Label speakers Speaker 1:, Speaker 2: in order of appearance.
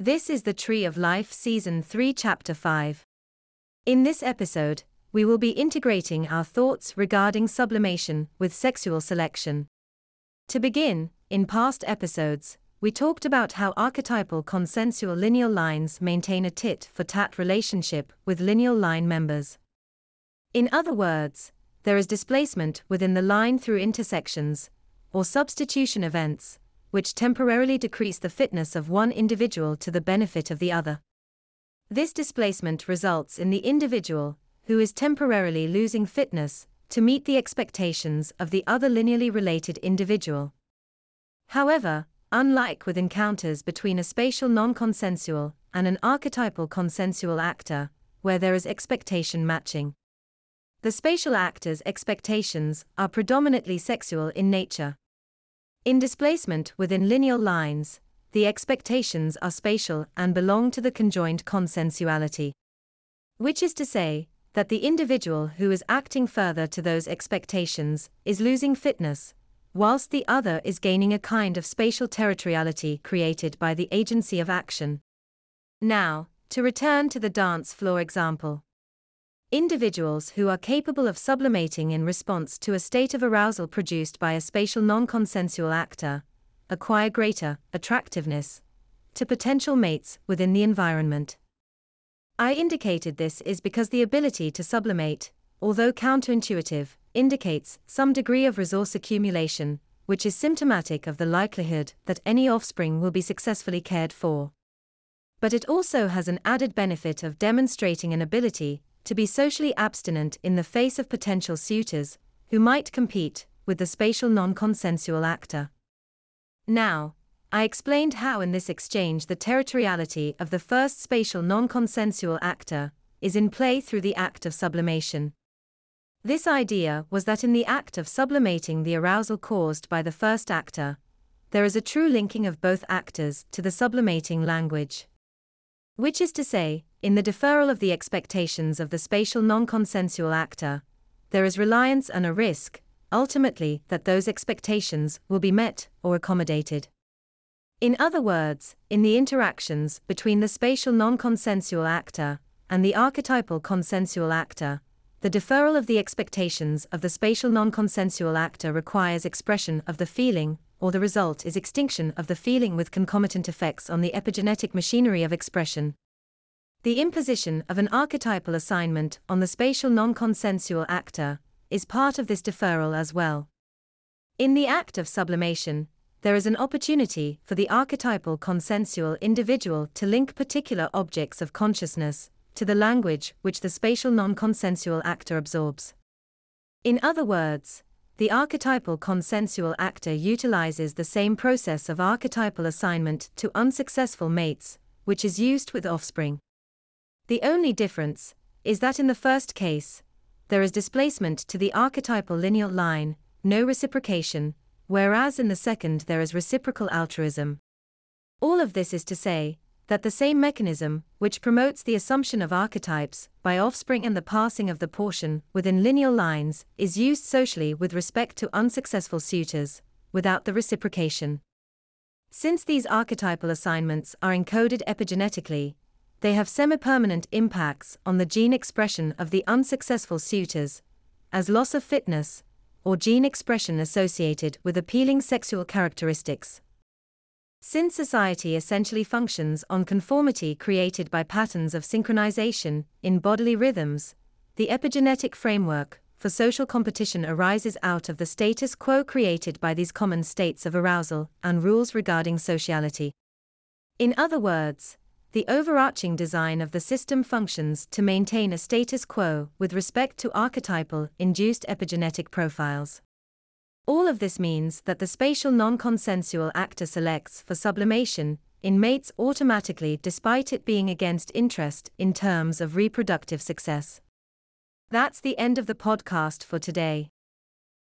Speaker 1: This is the Tree of Life Season 3, Chapter 5. In this episode, we will be integrating our thoughts regarding sublimation with sexual selection. To begin, in past episodes, we talked about how archetypal consensual lineal lines maintain a tit for tat relationship with lineal line members. In other words, there is displacement within the line through intersections, or substitution events, which temporarily decrease the fitness of one individual to the benefit of the other. This displacement results in the individual, who is temporarily losing fitness, to meet the expectations of the other linearly related individual. However, unlike with encounters between a spatial non consensual and an archetypal consensual actor, where there is expectation matching, the spatial actor's expectations are predominantly sexual in nature. In displacement within lineal lines, the expectations are spatial and belong to the conjoined consensuality. Which is to say, that the individual who is acting further to those expectations is losing fitness, whilst the other is gaining a kind of spatial territoriality created by the agency of action. Now, to return to the dance floor example. Individuals who are capable of sublimating in response to a state of arousal produced by a spatial non consensual actor acquire greater attractiveness to potential mates within the environment. I indicated this is because the ability to sublimate, although counterintuitive, indicates some degree of resource accumulation, which is symptomatic of the likelihood that any offspring will be successfully cared for. But it also has an added benefit of demonstrating an ability to be socially abstinent in the face of potential suitors, who might compete with the spatial non consensual actor. Now, I explained how in this exchange the territoriality of the first spatial non consensual actor is in play through the act of sublimation. This idea was that in the act of sublimating the arousal caused by the first actor, there is a true linking of both actors to the sublimating language. Which is to say, in the deferral of the expectations of the spatial non consensual actor, there is reliance and a risk, ultimately, that those expectations will be met or accommodated. In other words, in the interactions between the spatial non consensual actor and the archetypal consensual actor, the deferral of the expectations of the spatial non consensual actor requires expression of the feeling, or the result is extinction of the feeling with concomitant effects on the epigenetic machinery of expression. The imposition of an archetypal assignment on the spatial non consensual actor is part of this deferral as well. In the act of sublimation, there is an opportunity for the archetypal consensual individual to link particular objects of consciousness to the language which the spatial non consensual actor absorbs. In other words, the archetypal consensual actor utilizes the same process of archetypal assignment to unsuccessful mates, which is used with offspring. The only difference is that in the first case, there is displacement to the archetypal lineal line, no reciprocation, whereas in the second there is reciprocal altruism. All of this is to say that the same mechanism, which promotes the assumption of archetypes by offspring and the passing of the portion within lineal lines, is used socially with respect to unsuccessful suitors, without the reciprocation. Since these archetypal assignments are encoded epigenetically, they have semi-permanent impacts on the gene expression of the unsuccessful suitors, as loss of fitness, or gene expression associated with appealing sexual characteristics. Since society essentially functions on conformity created by patterns of synchronization in bodily rhythms, the epigenetic framework for social competition arises out of the status quo created by these common states of arousal and rules regarding sociality. In other words, the overarching design of the system functions to maintain a status quo with respect to archetypal induced epigenetic profiles. All of this means that the spatial non consensual actor selects for sublimation in mates automatically despite it being against interest in terms of reproductive success. That's the end of the podcast for today.